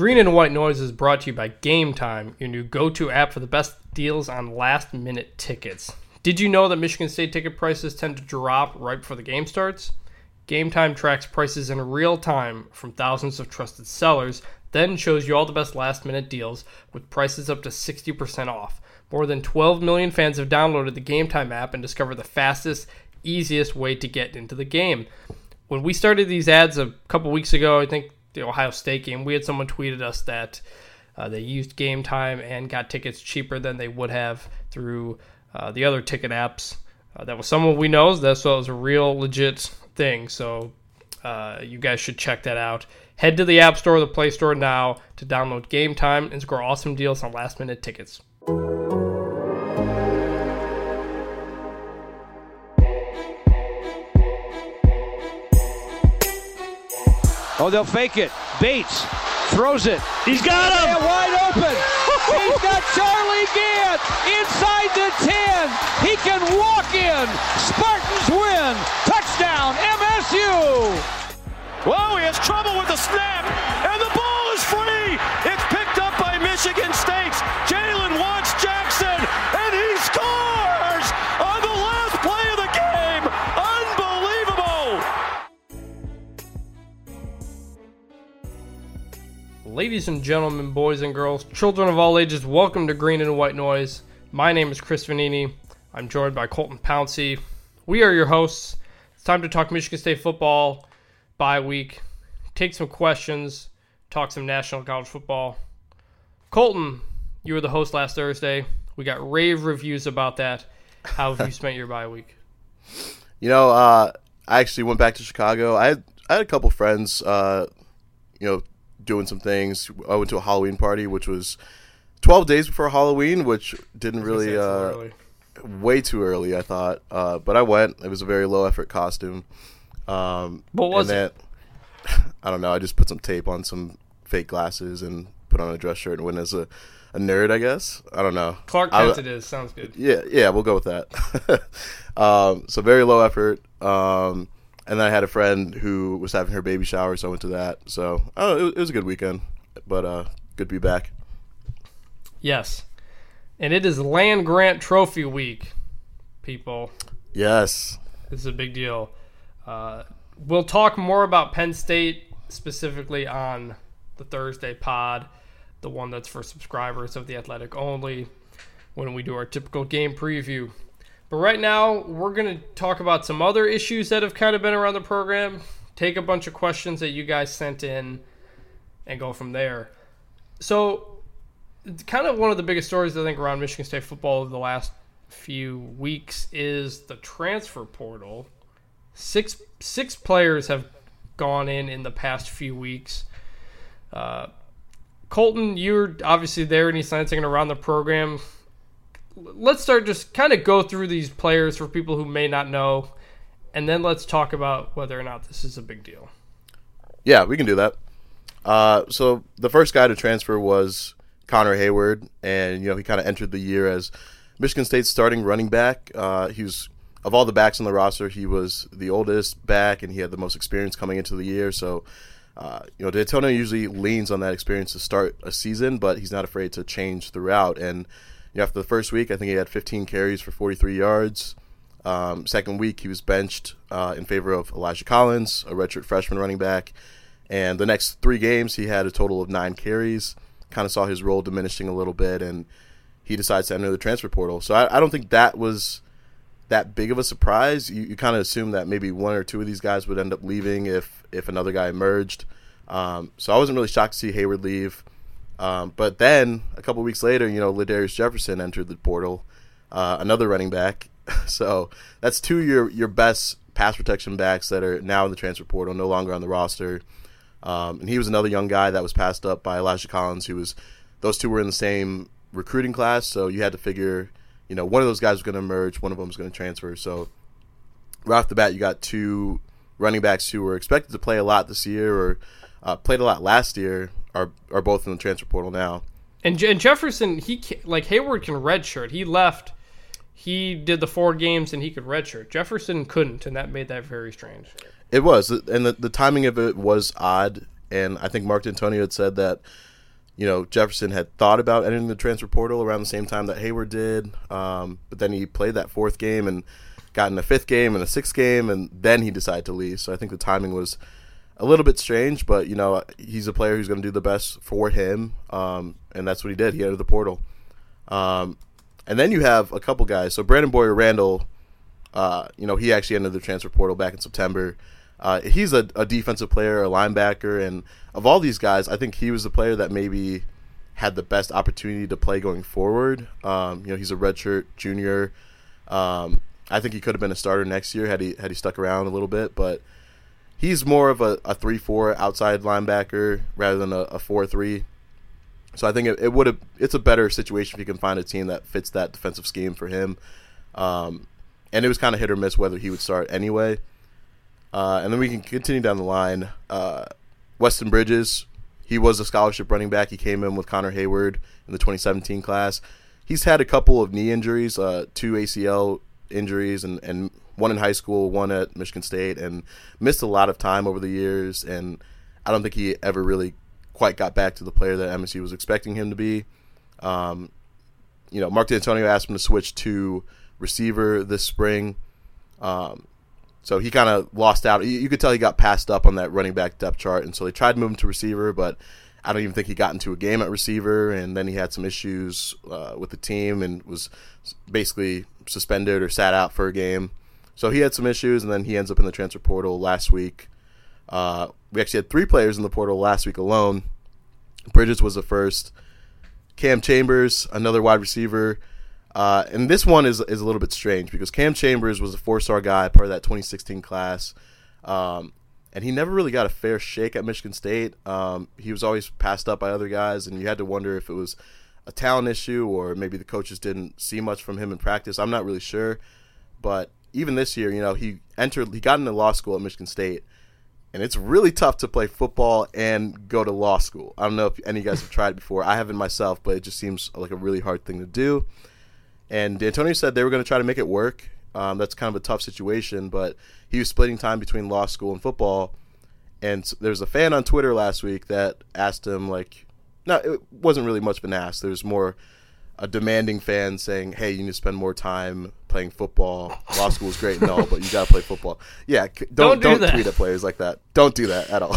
Green and White Noise is brought to you by Gametime, your new go to app for the best deals on last minute tickets. Did you know that Michigan State ticket prices tend to drop right before the game starts? Gametime tracks prices in real time from thousands of trusted sellers, then shows you all the best last minute deals with prices up to 60% off. More than 12 million fans have downloaded the Gametime app and discovered the fastest, easiest way to get into the game. When we started these ads a couple weeks ago, I think the Ohio State game, we had someone tweeted us that uh, they used Gametime and got tickets cheaper than they would have through uh, the other ticket apps. Uh, that was someone we know. That so it was a real legit thing. So uh, you guys should check that out. Head to the App Store or the Play Store now to download Gametime and score awesome deals on last minute tickets. Oh, they'll fake it. Bates throws it. He's got him. And wide open. He's got Charlie Gantt inside the 10. He can walk in. Spartans win. Touchdown, MSU. Whoa, he has trouble with the snap, and the ball is free. Ladies and gentlemen, boys and girls, children of all ages, welcome to Green and White Noise. My name is Chris Vannini. I'm joined by Colton Pouncy. We are your hosts. It's time to talk Michigan State football bye week, take some questions, talk some national college football. Colton, you were the host last Thursday. We got rave reviews about that. How have you spent your bye week? You know, uh, I actually went back to Chicago. I had I had a couple friends, uh, you know, doing some things. I went to a Halloween party, which was twelve days before Halloween, which didn't really Say it's a little uh, early. way too early. I thought, uh, but I went. It was a very low effort costume. Um, What was and that, I don't know. I just put some tape on some fake glasses and put on a dress shirt and went as a, a nerd. I guess I don't know. Clark I- Kent it is. Sounds good. yeah, yeah, we'll go with that. um, so very low effort. Um, and then I had a friend who was having her baby shower, so I went to that. So I it, was, it was a good weekend, but uh, good to be back. Yes. And it is Land Grant Trophy Week, people. Yes, This is a big deal. Uh, we'll talk more about Penn State specifically on the Thursday pod, the one that's for subscribers of The Athletic only, when we do our typical game preview. But right now, we're going to talk about some other issues that have kind of been around the program, take a bunch of questions that you guys sent in, and go from there. So, kind of one of the biggest stories I think around Michigan State football over the last few weeks is the transfer portal. Six six players have gone in in the past few weeks. Uh, Colton, you're obviously there in East Lansing and around the program. Let's start just kind of go through these players for people who may not know, and then let's talk about whether or not this is a big deal. yeah, we can do that. Uh, so the first guy to transfer was Connor Heyward, and you know he kind of entered the year as Michigan State's starting running back. Uh, he was of all the backs on the roster, he was the oldest back, and he had the most experience coming into the year. So, uh, you know, Dantonio usually leans on that experience to start a season, but he's not afraid to change throughout. And know, after the first week, I think he had 15 carries for 43 yards. Um, second week, he was benched uh, in favor of Elijah Collins, a redshirt freshman running back. And the next three games, he had a total of nine carries. Kind of saw his role diminishing a little bit, and he decides to enter the transfer portal. So I, I don't think that was that big of a surprise. You, you kind of assume that maybe one or two of these guys would end up leaving if if another guy emerged. Um, so I wasn't really shocked to see Heyward leave. Um, but then a couple weeks later, you know, La'Darius Jefferson entered the portal, uh, another running back. so that's two of your your best pass protection backs that are now in the transfer portal, no longer on the roster. Um, and he was another young guy that was passed up by Elijah Collins, who was those two were in the same recruiting class, so you had to figure, you know, one of those guys was going to emerge, one of them was going to transfer. So right off the bat, you got two running backs who were expected to play a lot this year or uh, played a lot last year are are both in the transfer portal now. And, and Jefferson, he like Heyward can redshirt. He left. He did the four games and he could redshirt. Jefferson couldn't, and that made that very strange. It was, and the, the timing of it was odd. And I think Mark Dantonio had said that you know, Jefferson had thought about entering the transfer portal around the same time that Heyward did, um, but then he played that fourth game and got in a fifth game and a sixth game, and then he decided to leave. So I think the timing was a little bit strange, but you know, he's a player who's going to do the best for him, um, and that's what he did. He entered the portal, um, and then you have a couple guys. So Brandon Bouyer-Randle, uh, you know, he actually entered the transfer portal back in September. Uh, he's a, a, defensive player, a linebacker, and of all these guys, I think he was the player that maybe had the best opportunity to play going forward. Um, you know, he's a redshirt junior. Um, I think he could have been a starter next year had he had he stuck around a little bit, but he's more of a, a three four outside linebacker rather than a, a four three. So I think it, it would have it's a better situation if you can find a team that fits that defensive scheme for him. Um, and it was kind of hit or miss whether he would start anyway. Uh, and then we can continue down the line. Uh, Weston Bridges, he was a scholarship running back. He came in with Connor Heyward in the 2017 class. He's had a couple of knee injuries, uh, two ACL injuries, and, and one in high school, one at Michigan State, and missed a lot of time over the years. And I don't think he ever really quite got back to the player that MSU was expecting him to be. Um, you know, Mark Dantonio asked him to switch to receiver this spring. Um, so he kind of lost out. You, could tell he got passed up on that running back depth chart, and so they tried to move him to receiver, but I don't even think he got into a game at receiver. And then he had some issues uh, with the team and was basically suspended or sat out for a game. So he had some issues, and then he ends up in the transfer portal last week. Uh, we actually had three players in the portal last week alone. Bridges was the first. Cam Chambers, another wide receiver, uh, and this one is is a little bit strange because Cam Chambers was a four star guy, part of that 2016 class, um, and he never really got a fair shake at Michigan State. Um, he was always passed up by other guys, and you had to wonder if it was a talent issue or maybe the coaches didn't see much from him in practice. I'm not really sure, but even this year, you know, he entered, he got into law school at Michigan State, and it's really tough to play football and go to law school. I don't know if any of you guys have tried before. I haven't myself, but it just seems like a really hard thing to do. And Dantonio said they were going to try to make it work. Um, that's kind of a tough situation, but he was splitting time between law school and football. And there was a fan on Twitter last week that asked him, like, no, it wasn't really much of an ask. There's more a demanding fan saying, "Hey, you need to spend more time playing football. Law school is great and all, but you got to play football." Yeah, don't don't, do not tweet at players like that. Don't do that at all.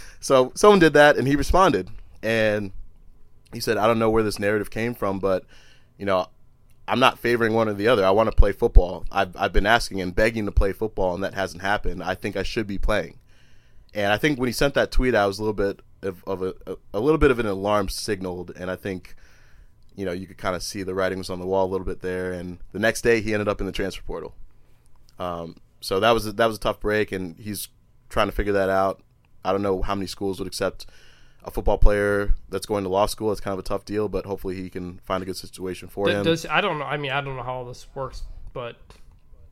so someone did that, and he responded, and he said, "I don't know where this narrative came from, but you know, I'm not favoring one or the other. I want to play football. I've, I've been asking and begging to play football, and that hasn't happened. I think I should be playing. And I think when he sent that tweet, I was a little bit of, of a, a little bit of an alarm signaled, and I think, you know, you could kind of see the writing was on the wall a little bit there. And the next day, he ended up in the transfer portal. Um, so that was a, that was a tough break, and he's trying to figure that out. I don't know how many schools would accept a football player that's going to law school. It's kind of a tough deal, but hopefully he can find a good situation for him. Does I don't know. I mean, I don't know how all this works, but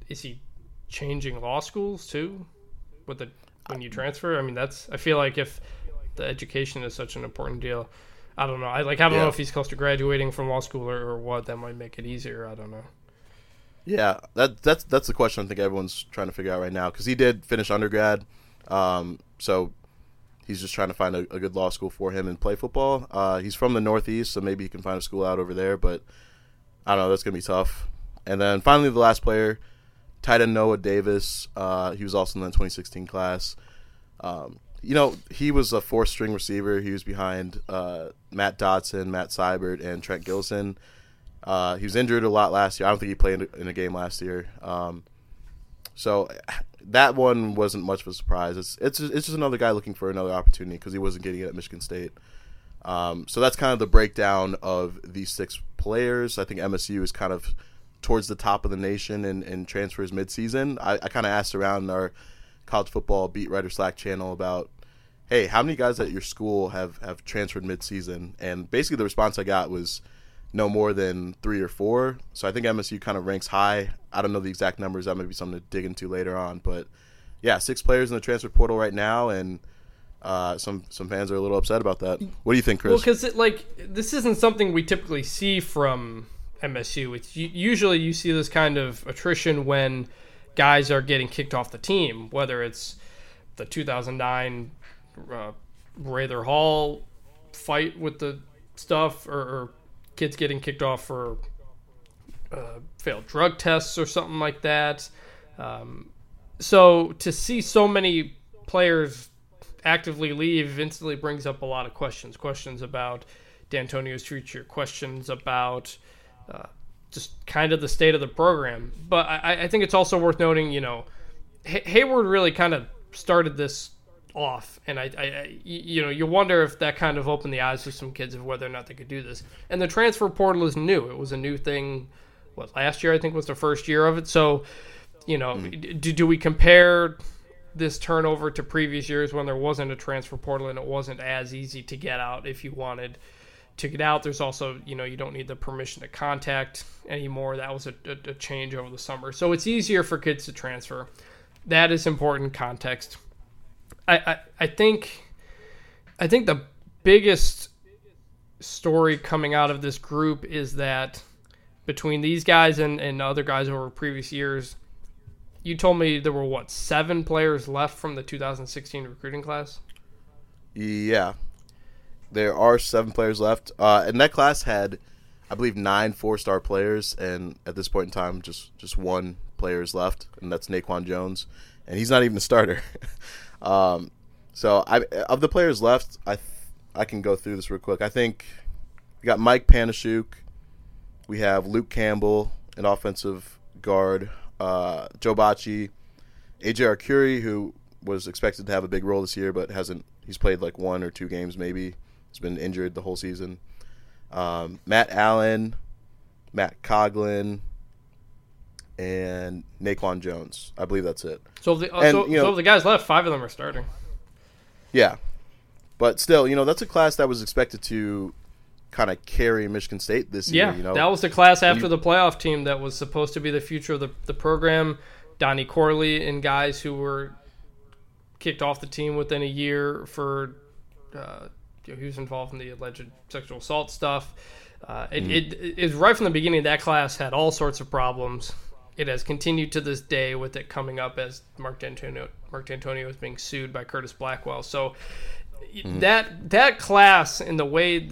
is he changing law schools too? With the when you transfer, I mean, that's I feel like if the education is such an important deal, I don't know. I like I don't yeah. know if he's close to graduating from law school or, or what. That might make it easier. I don't know. Yeah, that that's that's the question I think everyone's trying to figure out right now because he did finish undergrad, um, so he's just trying to find a, a, good law school for him and play football. Uh, he's from the Northeast, so maybe he can find a school out over there. But I don't know. That's gonna be tough. And then finally, the last player, tight end Noah Davis. Uh, he was also in the 2016 class. Um, you know, he was a fourth string receiver. He was behind uh, Matt Dotson, Matt Seybert, and Trent Gillison. Uh, he was injured a lot last year. I don't think he played in a game last year. Um, so that one wasn't much of a surprise. It's it's just, it's just another guy looking for another opportunity because he wasn't getting it at Michigan State. Um, so that's kind of the breakdown of these six players. I think MSU is kind of towards the top of the nation in, in transfers midseason. I, I kind of asked around our college football beat writer Slack channel about, hey, how many guys at your school have, have transferred midseason? And basically the response I got was no more than three or four. So I think MSU kind of ranks high. I don't know the exact numbers. That might be something to dig into later on. But yeah, six players in the transfer portal right now, and uh, some some fans are a little upset about that. What do you think, Chris? Well, because like this isn't something we typically see from MSU. It's usually you see this kind of attrition when guys are getting kicked off the team, whether it's the 2009 uh, Rather Hall fight with the stuff or, or kids getting kicked off for uh, failed drug tests or something like that. Um, so to see so many players actively leave instantly brings up a lot of questions. Questions about Dantonio's future. Questions about uh, just kind of the state of the program. But I, I think it's also worth noting, you know, Hay- Heyward really kind of started this off, and I, I, I, you know, you wonder if that kind of opened the eyes of some kids of whether or not they could do this. And the transfer portal is new; it was a new thing. What last year I think was the first year of it. So, you know, mm. do, do we compare this turnover to previous years when there wasn't a transfer portal and it wasn't as easy to get out if you wanted to get out. There's also, you know, you don't need the permission to contact anymore. That was a, a, a, change over the summer. So it's easier for kids to transfer. That is important context. I, I, think I think the biggest story coming out of this group is that between these guys and, and other guys over previous years, you told me there were what seven players left from the 2016 recruiting class. Yeah, there are seven players left, uh, and that class had, I believe, nine four-star players, and at this point in time, just just one player is left, and that's Naquan Jones, and he's not even a starter. um, so, I of the players left, I I can go through this real quick. I think we got Mike Panasiuk, we have Luke Campbell, an offensive guard uh, Joe Bachie, AJ Arcuri, who was expected to have a big role this year, but hasn't. He's played like one or two games, maybe. He's been injured the whole season. Um, Matt Allen, Matt Coghlin, and Naquan Jones. I believe that's it. So, the, uh, and, so, you know, so the guys left, five of them are starting. Yeah, but still, you know, that's a class that was expected to kind of carry Michigan State this yeah, year. You know, that was the class after you, the playoff team that was supposed to be the future of the, the program. Donnie Corley and guys who were kicked off the team within a year for uh, you know, he was involved in the alleged sexual assault stuff. Uh, it, mm. it, it is right from the beginning. That class had all sorts of problems. It has continued to this day with it coming up as Mark Dantonio Mark Dantonio is being sued by Curtis Blackwell. So mm. that that class and the way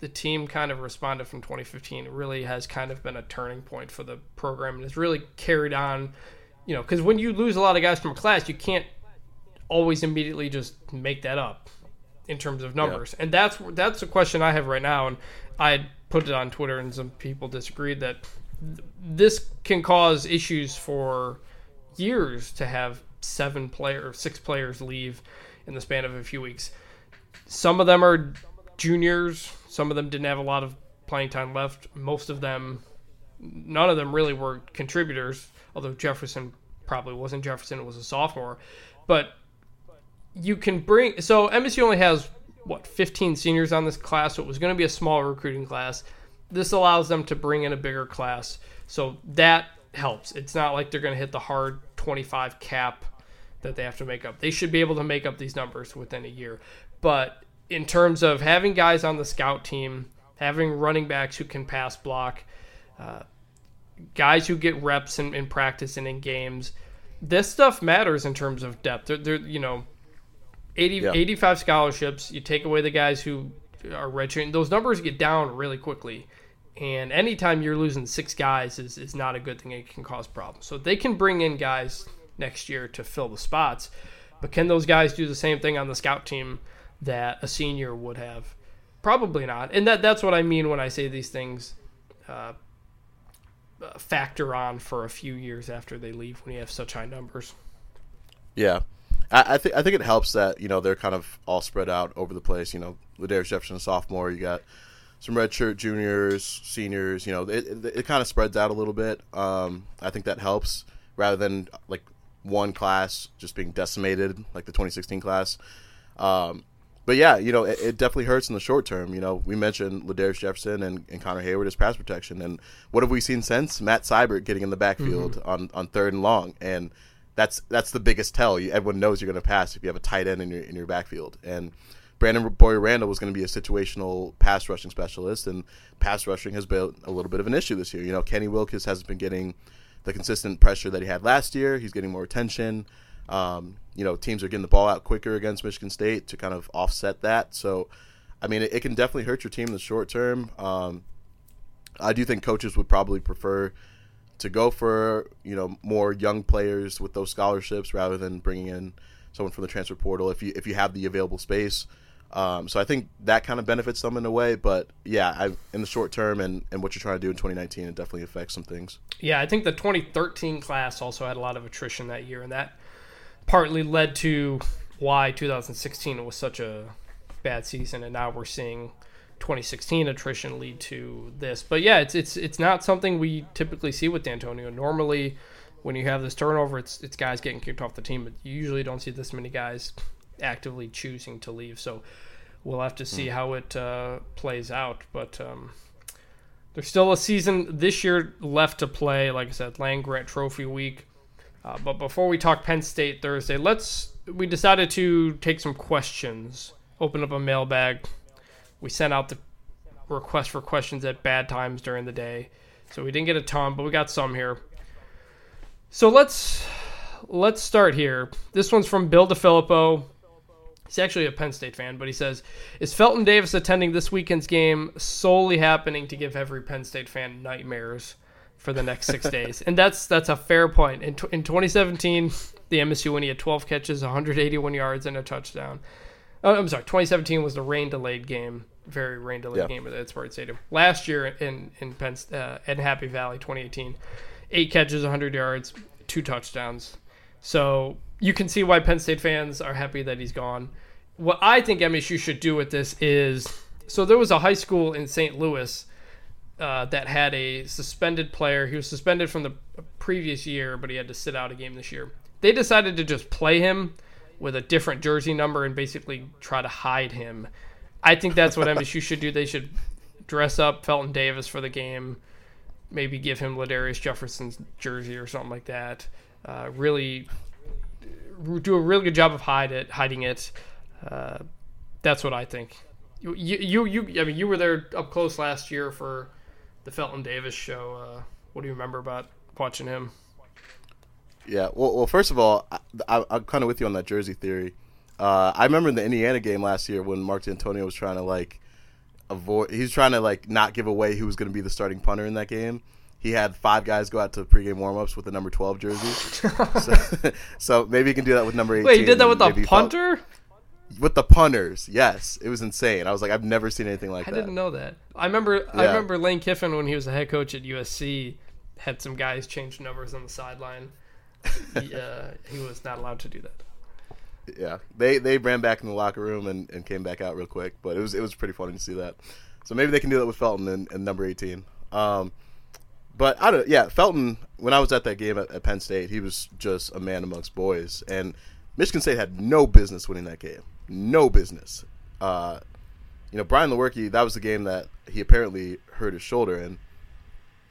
the team kind of responded from 2015 really has kind of been a turning point for the program and has really carried on. You know, because when you lose a lot of guys from a class, you can't always immediately just make that up in terms of numbers. Yeah. And that's that's a question I have right now, and I put it on Twitter, and some people disagreed that th- this can cause issues for years to have seven player, six players leave in the span of a few weeks. Some of them are juniors. Some of them didn't have a lot of playing time left. Most of them, none of them really were contributors. Although Jefferson probably wasn't. Jefferson it was a sophomore, but you can bring. So MSU only has what 15 seniors on this class, so it was going to be a small recruiting class. This allows them to bring in a bigger class, so that helps. It's not like they're going to hit the hard 25 cap that they have to make up. They should be able to make up these numbers within a year. But in terms of having guys on the scout team, having running backs who can pass block, uh, guys who get reps in, in, practice and in games, this stuff matters in terms of depth. They're, they're you know, 80, yeah. 85 scholarships. You take away the guys who are redshirting; those numbers get down really quickly. And anytime you're losing six guys is, is not a good thing. It can cause problems. So they can bring in guys next year to fill the spots. But can those guys do the same thing on the scout team? that a senior would have. Probably not, and that that's what I mean when I say these things uh, factor on for a few years after they leave when you have such high numbers. Yeah, I, I think I think it helps that you know they're kind of all spread out over the place. You know, La'Darius Jefferson, a sophomore, you got some redshirt juniors, seniors. You know, it, it, it kind of spreads out a little bit. Um, I think that helps rather than like one class just being decimated like the 2016 class. Um, but yeah, you know, it, it, definitely hurts in the short term. You know, we mentioned La'Darius Jefferson and, and Connor Heyward as pass protection, and what have we seen since Matt Seybert getting in the backfield mm-hmm. on, on third and long, and that's that's the biggest tell. You, everyone knows you're going to pass if you have a tight end in your in your backfield, and Brandon Bouyer-Randle was going to be a situational pass rushing specialist, and pass rushing has been a little bit of an issue this year. You know, Kenny Wilkes hasn't been getting the consistent pressure that he had last year. He's getting more attention. Um, you know, teams are getting the ball out quicker against Michigan State to kind of offset that. So I mean, it, it can definitely hurt your team in the short term. Um, I do think coaches would probably prefer to go for you know more young players with those scholarships rather than bringing in someone from the transfer portal if you if you have the available space. Um, so I think that kind of benefits them in a way, but yeah, I, in the short term and, and what you're trying to do in 2019, it definitely affects some things. Yeah, I think the 2013 class also had a lot of attrition that year, and that partly led to why 2016 was such a bad season, and now we're seeing 2016 attrition lead to this. But yeah, it's it's it's not something we typically see with Dantonio. Normally, when you have this turnover, it's it's guys getting kicked off the team, but you usually don't see this many guys actively choosing to leave. So we'll have to see mm. how it uh, plays out. But um, there's still a season this year left to play. Like I said, Land Grant Trophy Week. Uh, but before we talk Penn State Thursday, let's. We decided to take some questions. Open up a mailbag. We sent out the request for questions at bad times during the day, so we didn't get a ton, but we got some here. So let's let's start here. This one's from Bill DeFilippo. He's actually a Penn State fan, but he says, "Is Felton Davis attending this weekend's game solely happening to give every Penn State fan nightmares for the next six days?" And that's that's a fair point. In, in 2017, the MSU when he had 12 catches, 181 yards, and a touchdown. Oh, I'm sorry, 2017 was the rain delayed game, very rain delayed yeah. game at Edwards Stadium. Last year in in Penn uh, at Happy Valley, 2018, eight catches, 100 yards, two touchdowns. So you can see why Penn State fans are happy that he's gone. What I think MSU should do with this is so there was a high school in St. Louis uh, that had a suspended player. He was suspended from the previous year, but he had to sit out a game this year. They decided to just play him with a different jersey number and basically try to hide him. I think that's what MSU should do. They should dress up Felton Davis for the game, maybe give him La'Darius Jefferson's jersey or something like that. Uh, really do a really good job of hide it, hiding it. Uh, that's what I think. You, you, you, I mean, you were there up close last year for the Felton Davis show. Uh, what do you remember about watching him? Yeah, well, well first of all, I, am kind of with you on that jersey theory. Uh, I remember in the Indiana game last year when Mark Dantonio was trying to like avoid, he's trying to like not give away who was going to be the starting punter in that game he had five guys go out to pregame warmups with the number 12 jersey. so, so, maybe he can do that with number 18. Wait, he did that with the punter? Felt, with the punters, yes. It was insane. I was like, I've never seen anything like I that. I didn't know that. I remember yeah. I remember Lane Kiffin when he was a head coach at USC had some guys change numbers on the sideline. he, uh, he was not allowed to do that. Yeah, they they ran back in the locker room and, and came back out real quick, but it was it was pretty funny to see that. So maybe they can do that with Felton and, and number eighteen. Um, but I don't. Yeah, Felton. When I was at that game at, at, Penn State, he was just a man amongst boys, and Michigan State had no business winning that game. No business. Uh, you know, Brian Lewerke. That was the game that he apparently hurt his shoulder in,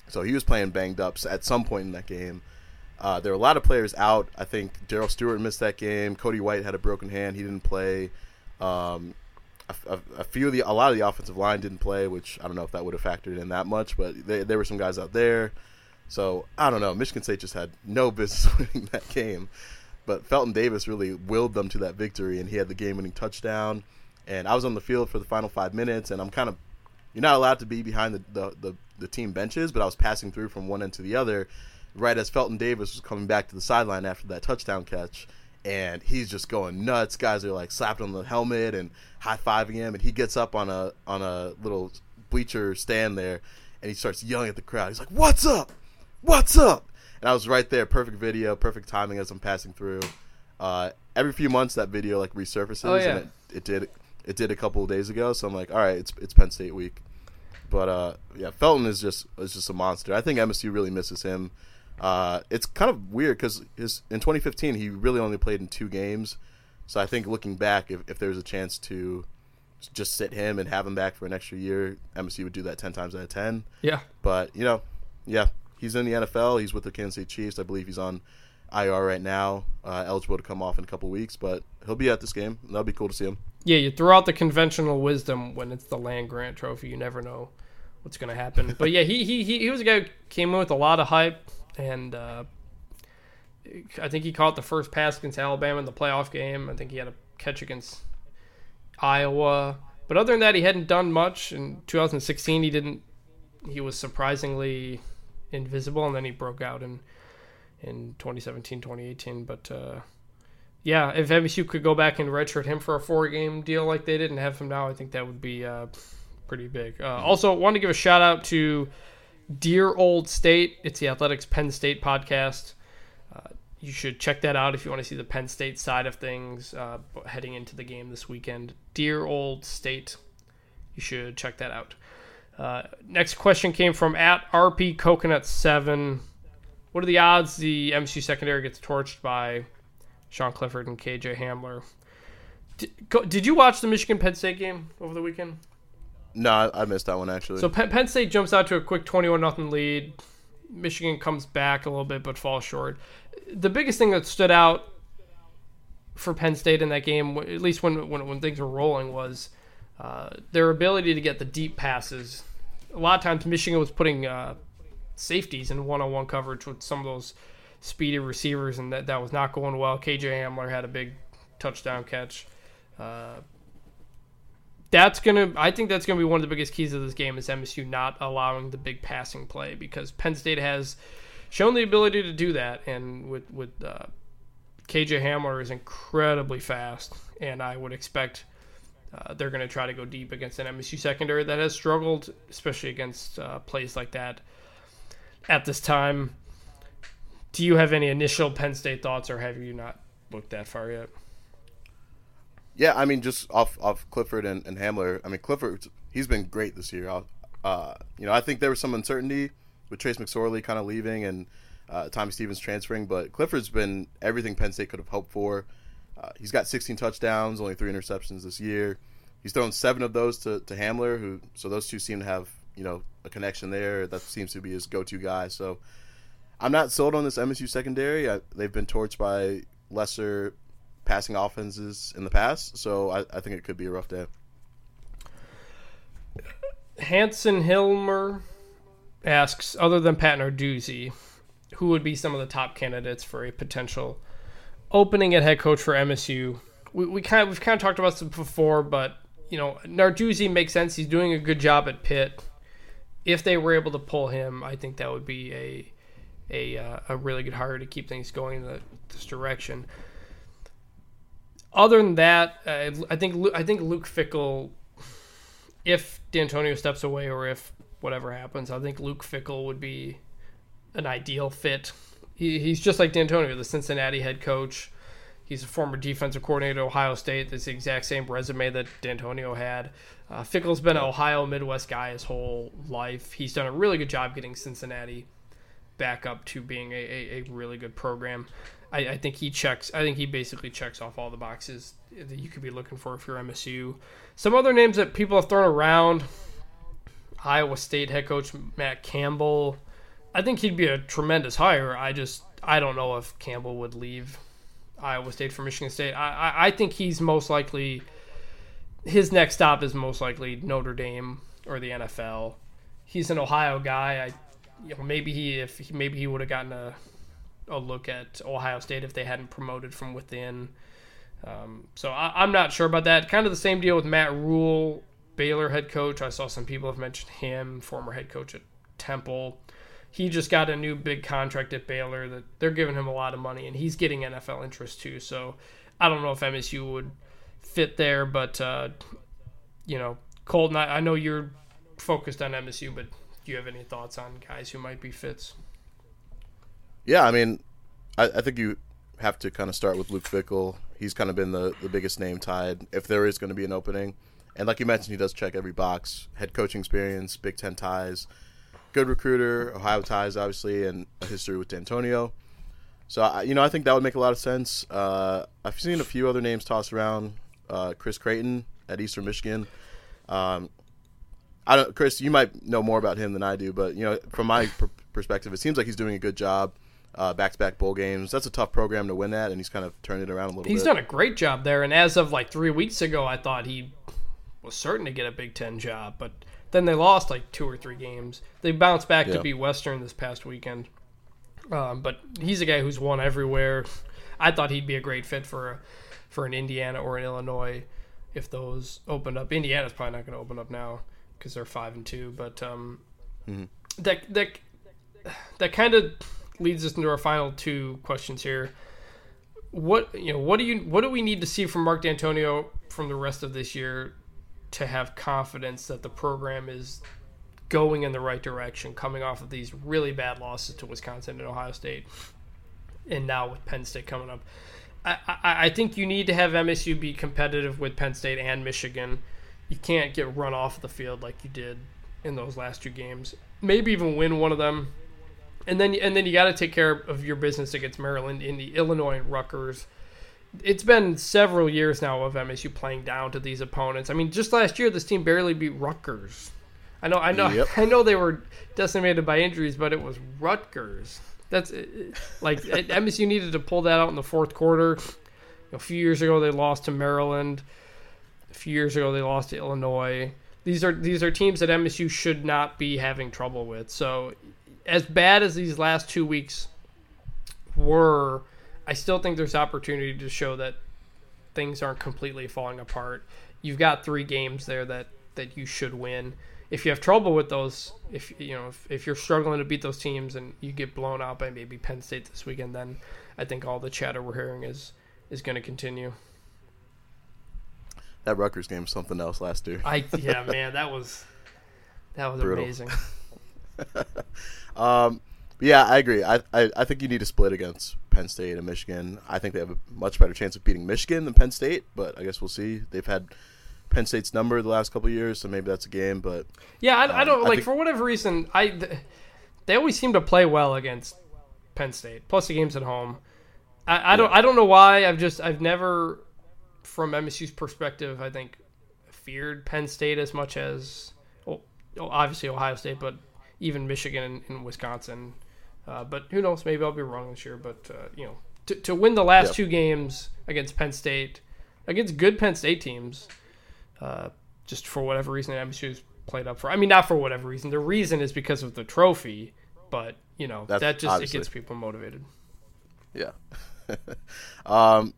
so he was playing banged up at some point in that game. Uh, there were a lot of players out. I think Darrell Stewart missed that game. Cody White had a broken hand; he didn't play. Um, a, a, few of the a lot of the offensive line didn't play, which I don't know if that would have factored in that much, but they, there were some guys out there. So I don't know. Michigan State just had no business winning that game, but Felton Davis really willed them to that victory, and he had the game-winning touchdown. And I was on the field for the final five minutes, and I'm kind of you're not allowed to be behind the, the, the, the team benches, but I was passing through from one end to the other, right as Felton Davis was coming back to the sideline after that touchdown catch and he's just going nuts. Guys are like slapping on the helmet and high fiving him, and he gets up on a on a little bleacher stand there, and he starts yelling at the crowd. He's like, "What's up? What's up?" And I was right there, perfect video, perfect timing as I'm passing through. Uh, every few months, that video like resurfaces, oh, yeah. and it, it did it did a couple of days ago. So I'm like, all right, it's it's Penn State week. But uh, yeah, Felton is just is just a monster. I think MSU really misses him. Uh, it's kind of weird because in 2015 he really only played in two games. So I think looking back, if, if there's a chance to just sit him and have him back for an extra year, MSU would do that 10 times out of 10. Yeah. But, you know, yeah, he's in the NFL. He's with the Kansas City Chiefs. I believe he's on IR right now, uh, eligible to come off in a couple weeks, but he'll be at this game. That'll be cool to see him. Yeah, you throw out the conventional wisdom when it's the land grant trophy. You never know what's going to happen. but yeah, he, he, he, he was a guy who came in with a lot of hype and uh, I think he caught the first pass against Alabama in the playoff game. I think he had a catch against Iowa. But other than that, he hadn't done much. In 2016, he didn't. He was surprisingly invisible, and then he broke out in in 2017, 2018. But uh, yeah, if MSU could go back and redshirt him for a four game deal like they did and have him now, I think that would be uh, pretty big. Uh, also, want to give a shout out to Dear Old State. It's the Athletics Penn State podcast. Uh, you should check that out if you want to see the Penn State side of things uh, heading into the game this weekend. Dear Old State. You should check that out. Uh, next question came from at RP Coconut Seven. What are the odds the MSU secondary gets torched by Sean Clifford and KJ Hamler? Did you watch the Michigan Penn State game over the weekend? No, I, missed that one actually. So Penn, Penn State jumps out to a quick 21 nothing lead. Michigan comes back a little bit but falls short. The biggest thing that stood out for Penn State in that game, at least when when, when things were rolling, was uh, their ability to get the deep passes. A lot of times, Michigan was putting uh, safeties in one-on-one coverage with some of those speedy receivers, and that, that was not going well. KJ Hamler had a big touchdown catch. Uh, that's gonna I think that's gonna be one of the biggest keys of this game is MSU not allowing the big passing play because Penn State has shown the ability to do that and with with uh, KJ Hamler is incredibly fast and I would expect uh, they're to try to go deep against an MSU secondary that has struggled especially against uh, plays like that at this time. Do you have any initial Penn State thoughts or have you not looked that far yet? Yeah, I mean, just off off Clifford and, and Hamler. I mean, Clifford, he's been great this year. Uh, you know, I think there was some uncertainty with Trace McSorley kind of leaving and uh, Tommy Stevens transferring, but Clifford's been everything Penn State could have hoped for. Uh, he's got 16 touchdowns, only three interceptions this year. He's thrown seven of those to, to Hamler, who so those two seem to have you know a connection there. That seems to be his go-to guy. So I'm not sold on this MSU secondary. I, they've been torched by lesser passing offenses in the past, so I, I think it could be a rough day. Hanson Hilmer asks, other than Pat Narduzzi, who would be some of the top candidates for a potential opening at head coach for MSU? We, we kind of we've kind of talked about this before, but you know Narduzzi makes sense. He's doing a good job at Pitt. If they were able to pull him, I think that would be a a uh, a really good hire to keep things going in the, this direction other than that, uh, I think I think Luke Fickell, if Dantonio steps away or if whatever happens, I think Luke Fickell would be an ideal fit. He, he's just like Dantonio, the Cincinnati head coach. He's a former defensive coordinator at Ohio State. That's the exact same resume that Dantonio had. Uh, Fickell's been an Ohio Midwest guy his whole life. He's done a really good job getting Cincinnati back up to being a, a, a really good program. I, I, think he checks. I think he basically checks off all the boxes that you could be looking for if you're MSU. Some other names that people have thrown around: Iowa State head coach Matt Campbell. I think he'd be a tremendous hire. I just I don't know if Campbell would leave Iowa State for Michigan State. I, I, I think he's most likely his next stop is most likely Notre Dame or the NFL. He's an Ohio guy. I you know maybe he if maybe he would have gotten a a look at Ohio State if they hadn't promoted from within. Um, so I, am not sure about that. Kind of the same deal with Matt Rhule, Baylor head coach. I saw some people have mentioned him, former head coach at Temple. He just got a new big contract at Baylor that they're giving him a lot of money, and he's getting NFL interest too. So I don't know if MSU would fit there, but uh, you know, Colton, I, I know you're focused on MSU, but do you have any thoughts on guys who might be fits? Yeah, I mean, I, I think you have to kind of start with Luke Fickell. He's kind of been the, the biggest name tied if there is going to be an opening. And like you mentioned, he does check every box: head coaching experience, Big Ten ties, good recruiter, Ohio ties, obviously, and a history with Dantonio. So you know, I think that would make a lot of sense. Uh, I've seen a few other names tossed around. Uh, Chris Creighton at Eastern Michigan. Um, I don't, Chris, you might know more about him than I do, but you know, from my pr- perspective, it seems like he's doing a good job uh, back-to-back bowl games. That's a tough program to win that, and he's kind of turned it around a little he's bit. He's done a great job there, and as of like three weeks ago, I thought he was certain to get a Big Ten job, but then they lost like two or three games. They bounced back yeah. to beat Western this past weekend. Um, but he's a guy who's won everywhere. I thought he'd be a great fit for a, for an Indiana or an Illinois if those opened up. Indiana's probably not going to open up now because they're five and two. But um, that that that kind of leads us into our final two questions here. What you know, what do you what do we need to see from Mark Dantonio from the rest of this year to have confidence that the program is going in the right direction, coming off of these really bad losses to Wisconsin and Ohio State, and now with Penn State coming up. I, I, I think you need to have MSU be competitive with Penn State and Michigan. You can't get run off the field like you did in those last two games. Maybe even win one of them, and then and then you got to take care of your business against Maryland, Indy, Illinois, and Rutgers. It's been several years now of MSU playing down to these opponents. I mean, just last year this team barely beat Rutgers. I know, I know, Yep. I know they were decimated by injuries, but it was Rutgers. That's like MSU needed to pull that out in the fourth quarter. A few years ago, they lost to Maryland. A few years ago, they lost to Illinois. These are these are teams that MSU should not be having trouble with. So, as bad as these last two weeks were, I still think there's opportunity to show that things aren't completely falling apart. You've got three games there that that you should win. If you have trouble with those, if you know if, if you're struggling to beat those teams and you get blown out by maybe Penn State this weekend, then I think all the chatter we're hearing is is going to continue. That Rutgers game was something else last year. I yeah man, that was that was Brutal. amazing. Um, yeah, I agree. I, I I think you need to split against Penn State and Michigan. I think they have a much better chance of beating Michigan than Penn State, but I guess we'll see. They've had Penn State's number the last couple of years, so maybe that's a game. But Yeah, I, I don't Um, I like think- for whatever reason. I th- they always seem to play well against Penn State. Plus the games at home. I, I don't I don't know why. I've just I've never, from MSU's perspective, I think feared Penn State as much as well, obviously Ohio State, but even Michigan and, and Wisconsin. Uh, but who knows? Maybe I'll be wrong this year. But uh, you know, to, to win the last Yep. two games against Penn State, against good Penn State teams, uh, just for whatever reason MSU's played up for. I mean, not for whatever reason. The reason is because of the trophy, but you know That's that just obviously- it gets people motivated. yeah, um,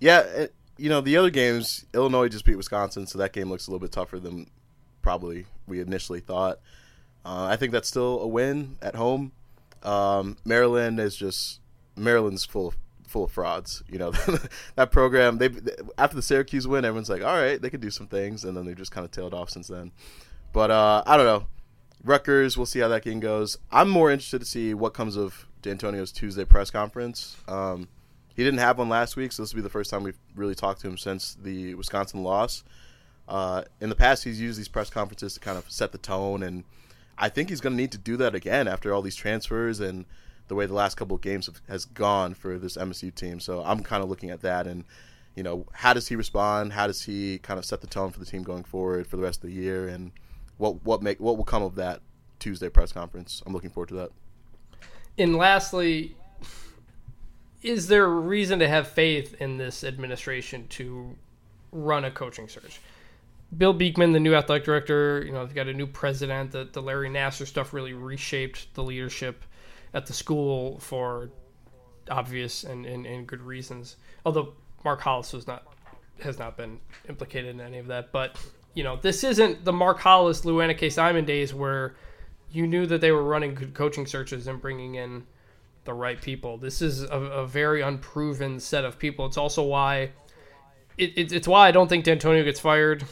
yeah. It, you know the other games, Illinois just beat Wisconsin, so that game looks a little bit tougher than probably we initially thought. Uh, I think that's still a win at home. Um, Maryland is just Maryland's full of full of frauds. You know that program. They after the Syracuse win, everyone's like, all right, they could do some things, and then they've just kind of tailed off since then. But uh, I don't know. Rutgers, we'll see how that game goes. I'm more interested to see what comes of Dantonio's Tuesday press conference. Um, he didn't have one last week, so this will be the first time we've really talked to him since the Wisconsin loss. Uh, in the past, he's used these press conferences to kind of set the tone, and I think he's going to need to do that again after all these transfers and the way the last couple of games have, has gone for this MSU team. So I'm kind of looking at that, and you know, how does he respond? How does he kind of set the tone for the team going forward for the rest of the year, and what what make what will come of that Tuesday press conference? I'm looking forward to that. And lastly, is there reason to have faith in this administration to run a coaching search? Bill Beekman, the new athletic director, you know, they've got a new president. The, the Larry Nassar stuff really reshaped the leadership at the school for obvious and, and, and good reasons. Although Mark Hollis was not has not been implicated in any of that. But you know, this isn't the Mark Hollis, Lou Anna K. Simon days where you knew that they were running good coaching searches and bringing in the right people. This is a, a very unproven set of people. It's also why it, it, it's why I don't think Dantonio gets fired.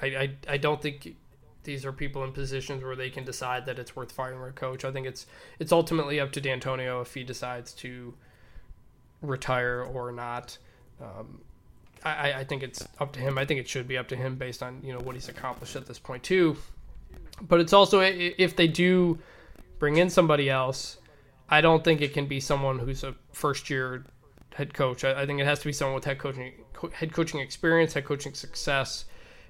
I, I, I don't think these are people in positions where they can decide that it's worth firing their coach. I think it's it's ultimately up to Dantonio if he decides to retire or not. Um, I, I think it's up to him. I think it should be up to him based on you know what he's accomplished at this point too. But it's also if they do bring in somebody else, I don't think it can be someone who's a first year head coach. I, I think it has to be someone with head coaching head coaching experience, head coaching success,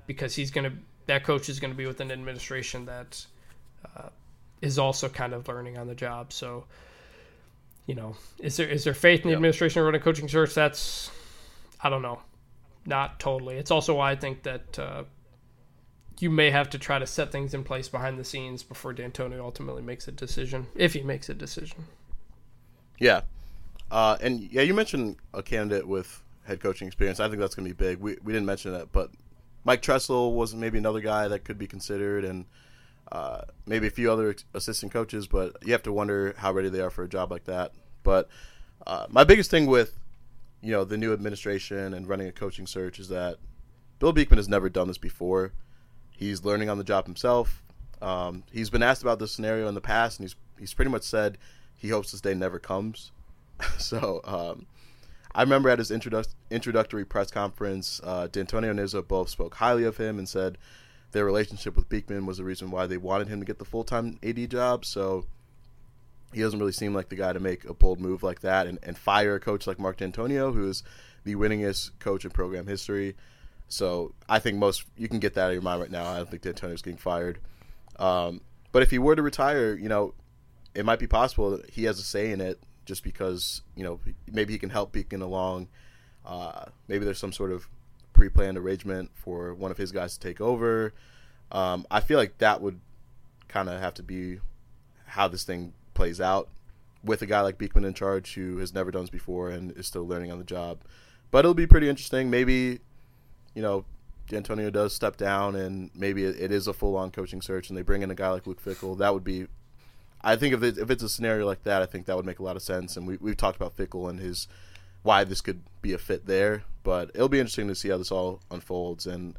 because he's gonna that coach is gonna be with an administration that uh, is also kind of learning on the job. So, you know, is there is there faith in the Yeah. administration running coaching search? That's I don't know, not totally. It's also why I think that. Uh, you may have to try to set things in place behind the scenes before Dantonio ultimately makes a decision, if he makes a decision. Yeah, uh, and yeah, you mentioned a candidate with head coaching experience. I think that's going to be big. We we didn't mention it, but Mike Tressel was maybe another guy that could be considered, and uh, maybe a few other assistant coaches. But you have to wonder how ready they are for a job like that. But uh, my biggest thing with you know the new administration and running a coaching search is that Bill Beekman has never done this before. He's learning on the job himself. Um, he's been asked about this scenario in the past, and he's he's pretty much said he hopes this day never comes. so um, I remember at his introdu- introductory press conference, uh, Dantonio and Izzo both spoke highly of him and said their relationship with Beekman was the reason why they wanted him to get the full time AD job. So he doesn't really seem like the guy to make a bold move like that and, and fire a coach like Mark Dantonio, who is the winningest coach in program history. So I think most you can get that out of your mind right now. I don't think Dantonio's getting fired. Um, but if he were to retire, you know, it might be possible that he has a say in it just because you know maybe he can help Beekman along. Uh, maybe there's some sort of pre-planned arrangement for one of his guys to take over. Um, I feel like that would kind of have to be how this thing plays out with a guy like Beekman in charge who has never done this before and is still learning on the job. But it'll be pretty interesting. Maybe, you know, Dantonio does step down and maybe it is a full-on coaching search and they bring in a guy like Luke Fickell. That would be I think if, it, if it's a scenario like that, I think that would make a lot of sense. And we, we've talked about Fickell and his why this could be a fit there. But it'll be interesting to see how this all unfolds. And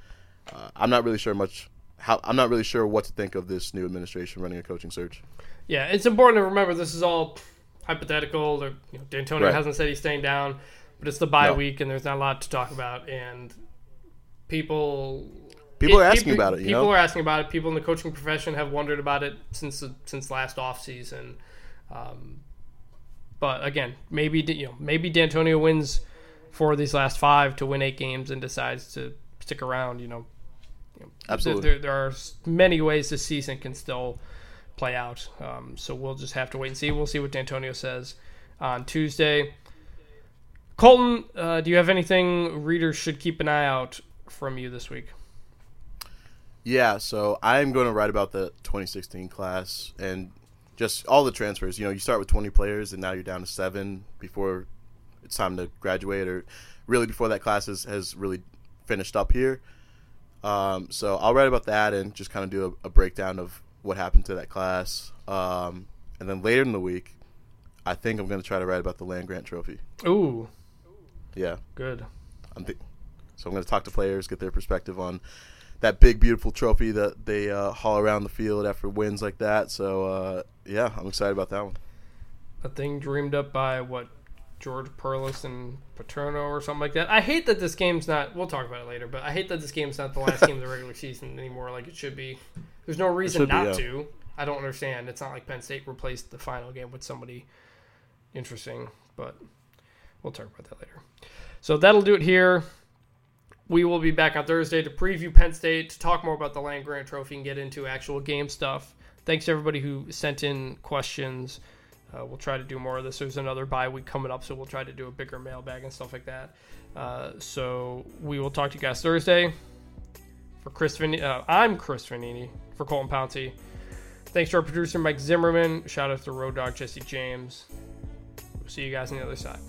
uh, I'm not really sure much. How I'm not really sure what to think of this new administration running a coaching search. Yeah, it's important to remember this is all hypothetical. Or, you know, Dantonio right. hasn't said he's staying down, but it's the bye no. week and there's not a lot to talk about. And people People it, are asking people, about it. people know? are asking about it. People in the coaching profession have wondered about it since since last off season. Um, but again, maybe you know maybe Dantonio wins four of these last five to win eight games and decides to stick around. You know, you know absolutely. There, there, are many ways this season can still play out. Um, so we'll just have to wait and see. We'll see what Dantonio says on Tuesday. Colton, uh, do you have anything readers should keep an eye out from you this week? Yeah, so I'm going to write about the 2016 class and just all the transfers. You know, you start with 20 players and now you're down to seven before it's time to graduate, or really before that class has, has really finished up here. Um, so I'll write about that and just kind of do a, a breakdown of what happened to that class. Um, and then later in the week, I think I'm going to try to write about the land grant trophy. Ooh. Yeah. Good. I'm th- so I'm going to talk to players, get their perspective on that big beautiful trophy that they uh, haul around the field after wins like that. So uh, yeah, I'm excited about that one. A thing dreamed up by what George Perles and Paterno or something like that. I hate that this game's not. We'll talk about it later, but I hate that this game's not the last game of the regular season anymore, like it should be. There's no reason not be, yeah. to. I don't understand. It's not like Penn State replaced the final game with somebody interesting, but we'll talk about that later. So that'll do it here. We will be back on Thursday to preview Penn State, to talk more about the Land Grant Trophy, and get into actual game stuff. Thanks to everybody who sent in questions. Uh, we'll try to do more of this. There's another bye week coming up, so we'll try to do a bigger mailbag and stuff like that. Uh, so we will talk to you guys Thursday. For Chris, Vin- uh, I'm Chris Vannini for Colton Pouncy. Thanks to our producer Mike Zimmerman. Shout out to Road Dog Jesse James. We'll see you guys on the other side.